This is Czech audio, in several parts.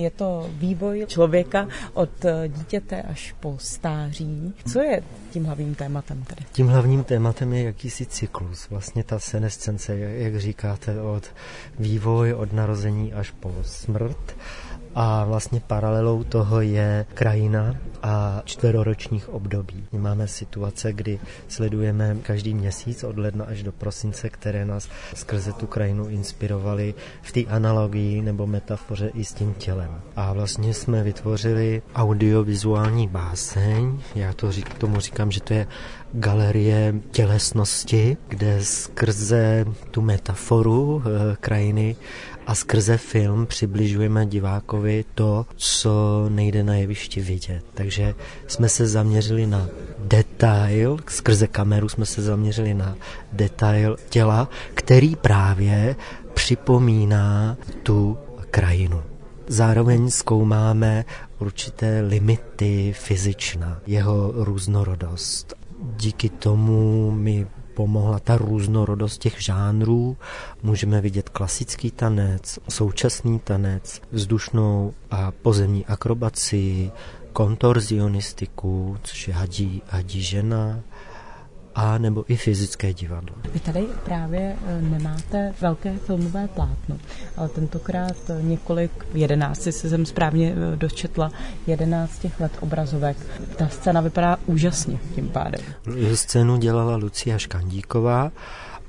Je to vývoj člověka od dítěte až po stáří. Co je tím hlavním tématem tedy? Tím hlavním tématem je jakýsi cyklus, vlastně ta senescence, jak říkáte, od vývoj, od narození až po smrt a vlastně paralelou toho je krajina a čtveroročních období. Máme situace, kdy sledujeme každý měsíc od ledna až do prosince, které nás skrze tu krajinu inspirovaly v té analogii nebo metafoře i s tím tělem. A vlastně jsme vytvořili audiovizuální báseň, já to řík, tomu říkám, že to je galerie tělesnosti, kde skrze tu metaforu e, krajiny a skrze film přibližujeme divákovi to, co nejde na jevišti vidět. Takže jsme se zaměřili na detail, skrze kameru jsme se zaměřili na detail těla, který právě připomíná tu krajinu. Zároveň zkoumáme určité limity fyzična, jeho různorodost. Díky tomu my pomohla ta různorodost těch žánrů. Můžeme vidět klasický tanec, současný tanec, vzdušnou a pozemní akrobaci, kontorzionistiku, což je hadí, hadí žena, a nebo i fyzické divadlo. Vy tady právě e, nemáte velké filmové plátno, ale tentokrát několik, jedenácti se jsem správně e, dočetla, jedenáct těch let obrazovek. Ta scéna vypadá úžasně tím pádem. Scénu dělala Lucia Škandíková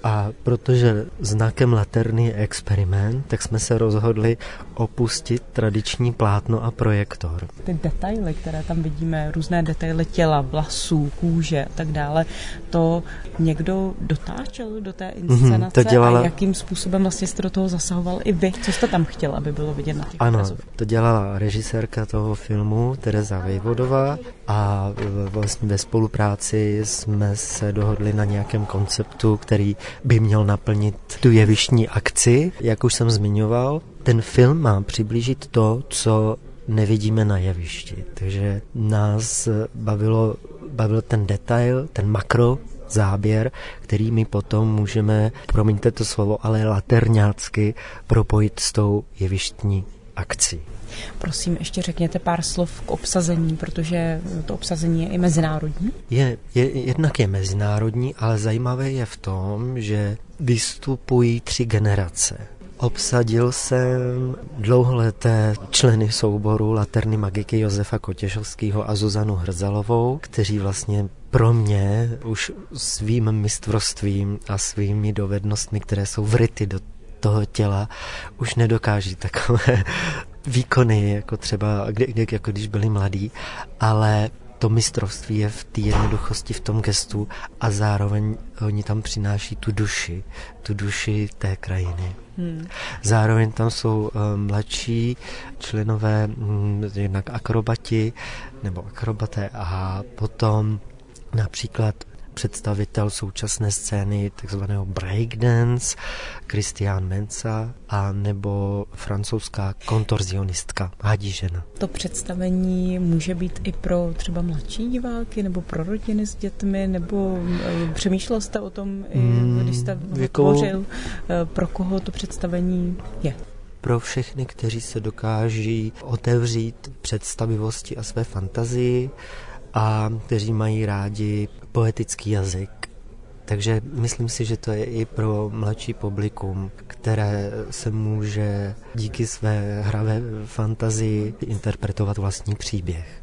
a protože znakem Laterny je experiment, tak jsme se rozhodli opustit tradiční plátno a projektor. Ty detaily, které tam vidíme, různé detaily těla, vlasů, kůže a tak dále, to někdo dotáčel do té mhm, inscenace mm, to dělala... a jakým způsobem vlastně jste do toho zasahoval i vy? Co jste tam chtěl, aby bylo vidět na těch Ano, to dělala režisérka toho filmu Tereza Vejvodová a vlastně ve spolupráci jsme se dohodli na nějakém konceptu, který by měl naplnit tu jevištní akci. Jak už jsem zmiňoval, ten film má přiblížit to, co nevidíme na jevišti. Takže nás bavilo, bavil ten detail, ten makro záběr, který my potom můžeme, promiňte to slovo, ale laterňácky propojit s tou jevištní akcí. Prosím, ještě řekněte pár slov k obsazení, protože to obsazení je i mezinárodní. Je, je, jednak je mezinárodní, ale zajímavé je v tom, že vystupují tři generace. Obsadil jsem dlouholeté členy souboru Laterny magiky Josefa Kotěšovského a Zuzanu Hrzalovou, kteří vlastně pro mě už svým mistrovstvím a svými dovednostmi, které jsou vryty do toho těla, už nedokáží takové výkony, jako třeba, kdy, kdy, jako když byli mladí, ale to mistrovství je v té jednoduchosti, v tom gestu a zároveň oni tam přináší tu duši, tu duši té krajiny. Hmm. Zároveň tam jsou uh, mladší členové, um, jednak akrobati nebo akrobaté a potom například představitel současné scény takzvaného breakdance, Christian Mensa, a nebo francouzská kontorzionistka Hadí žena. To představení může být i pro třeba mladší diváky, nebo pro rodiny s dětmi, nebo eh, přemýšlel jste o tom, mm, když jste jako... tvořil, eh, pro koho to představení je? pro všechny, kteří se dokáží otevřít představivosti a své fantazii a kteří mají rádi poetický jazyk. Takže myslím si, že to je i pro mladší publikum, které se může díky své hravé fantazii interpretovat vlastní příběh.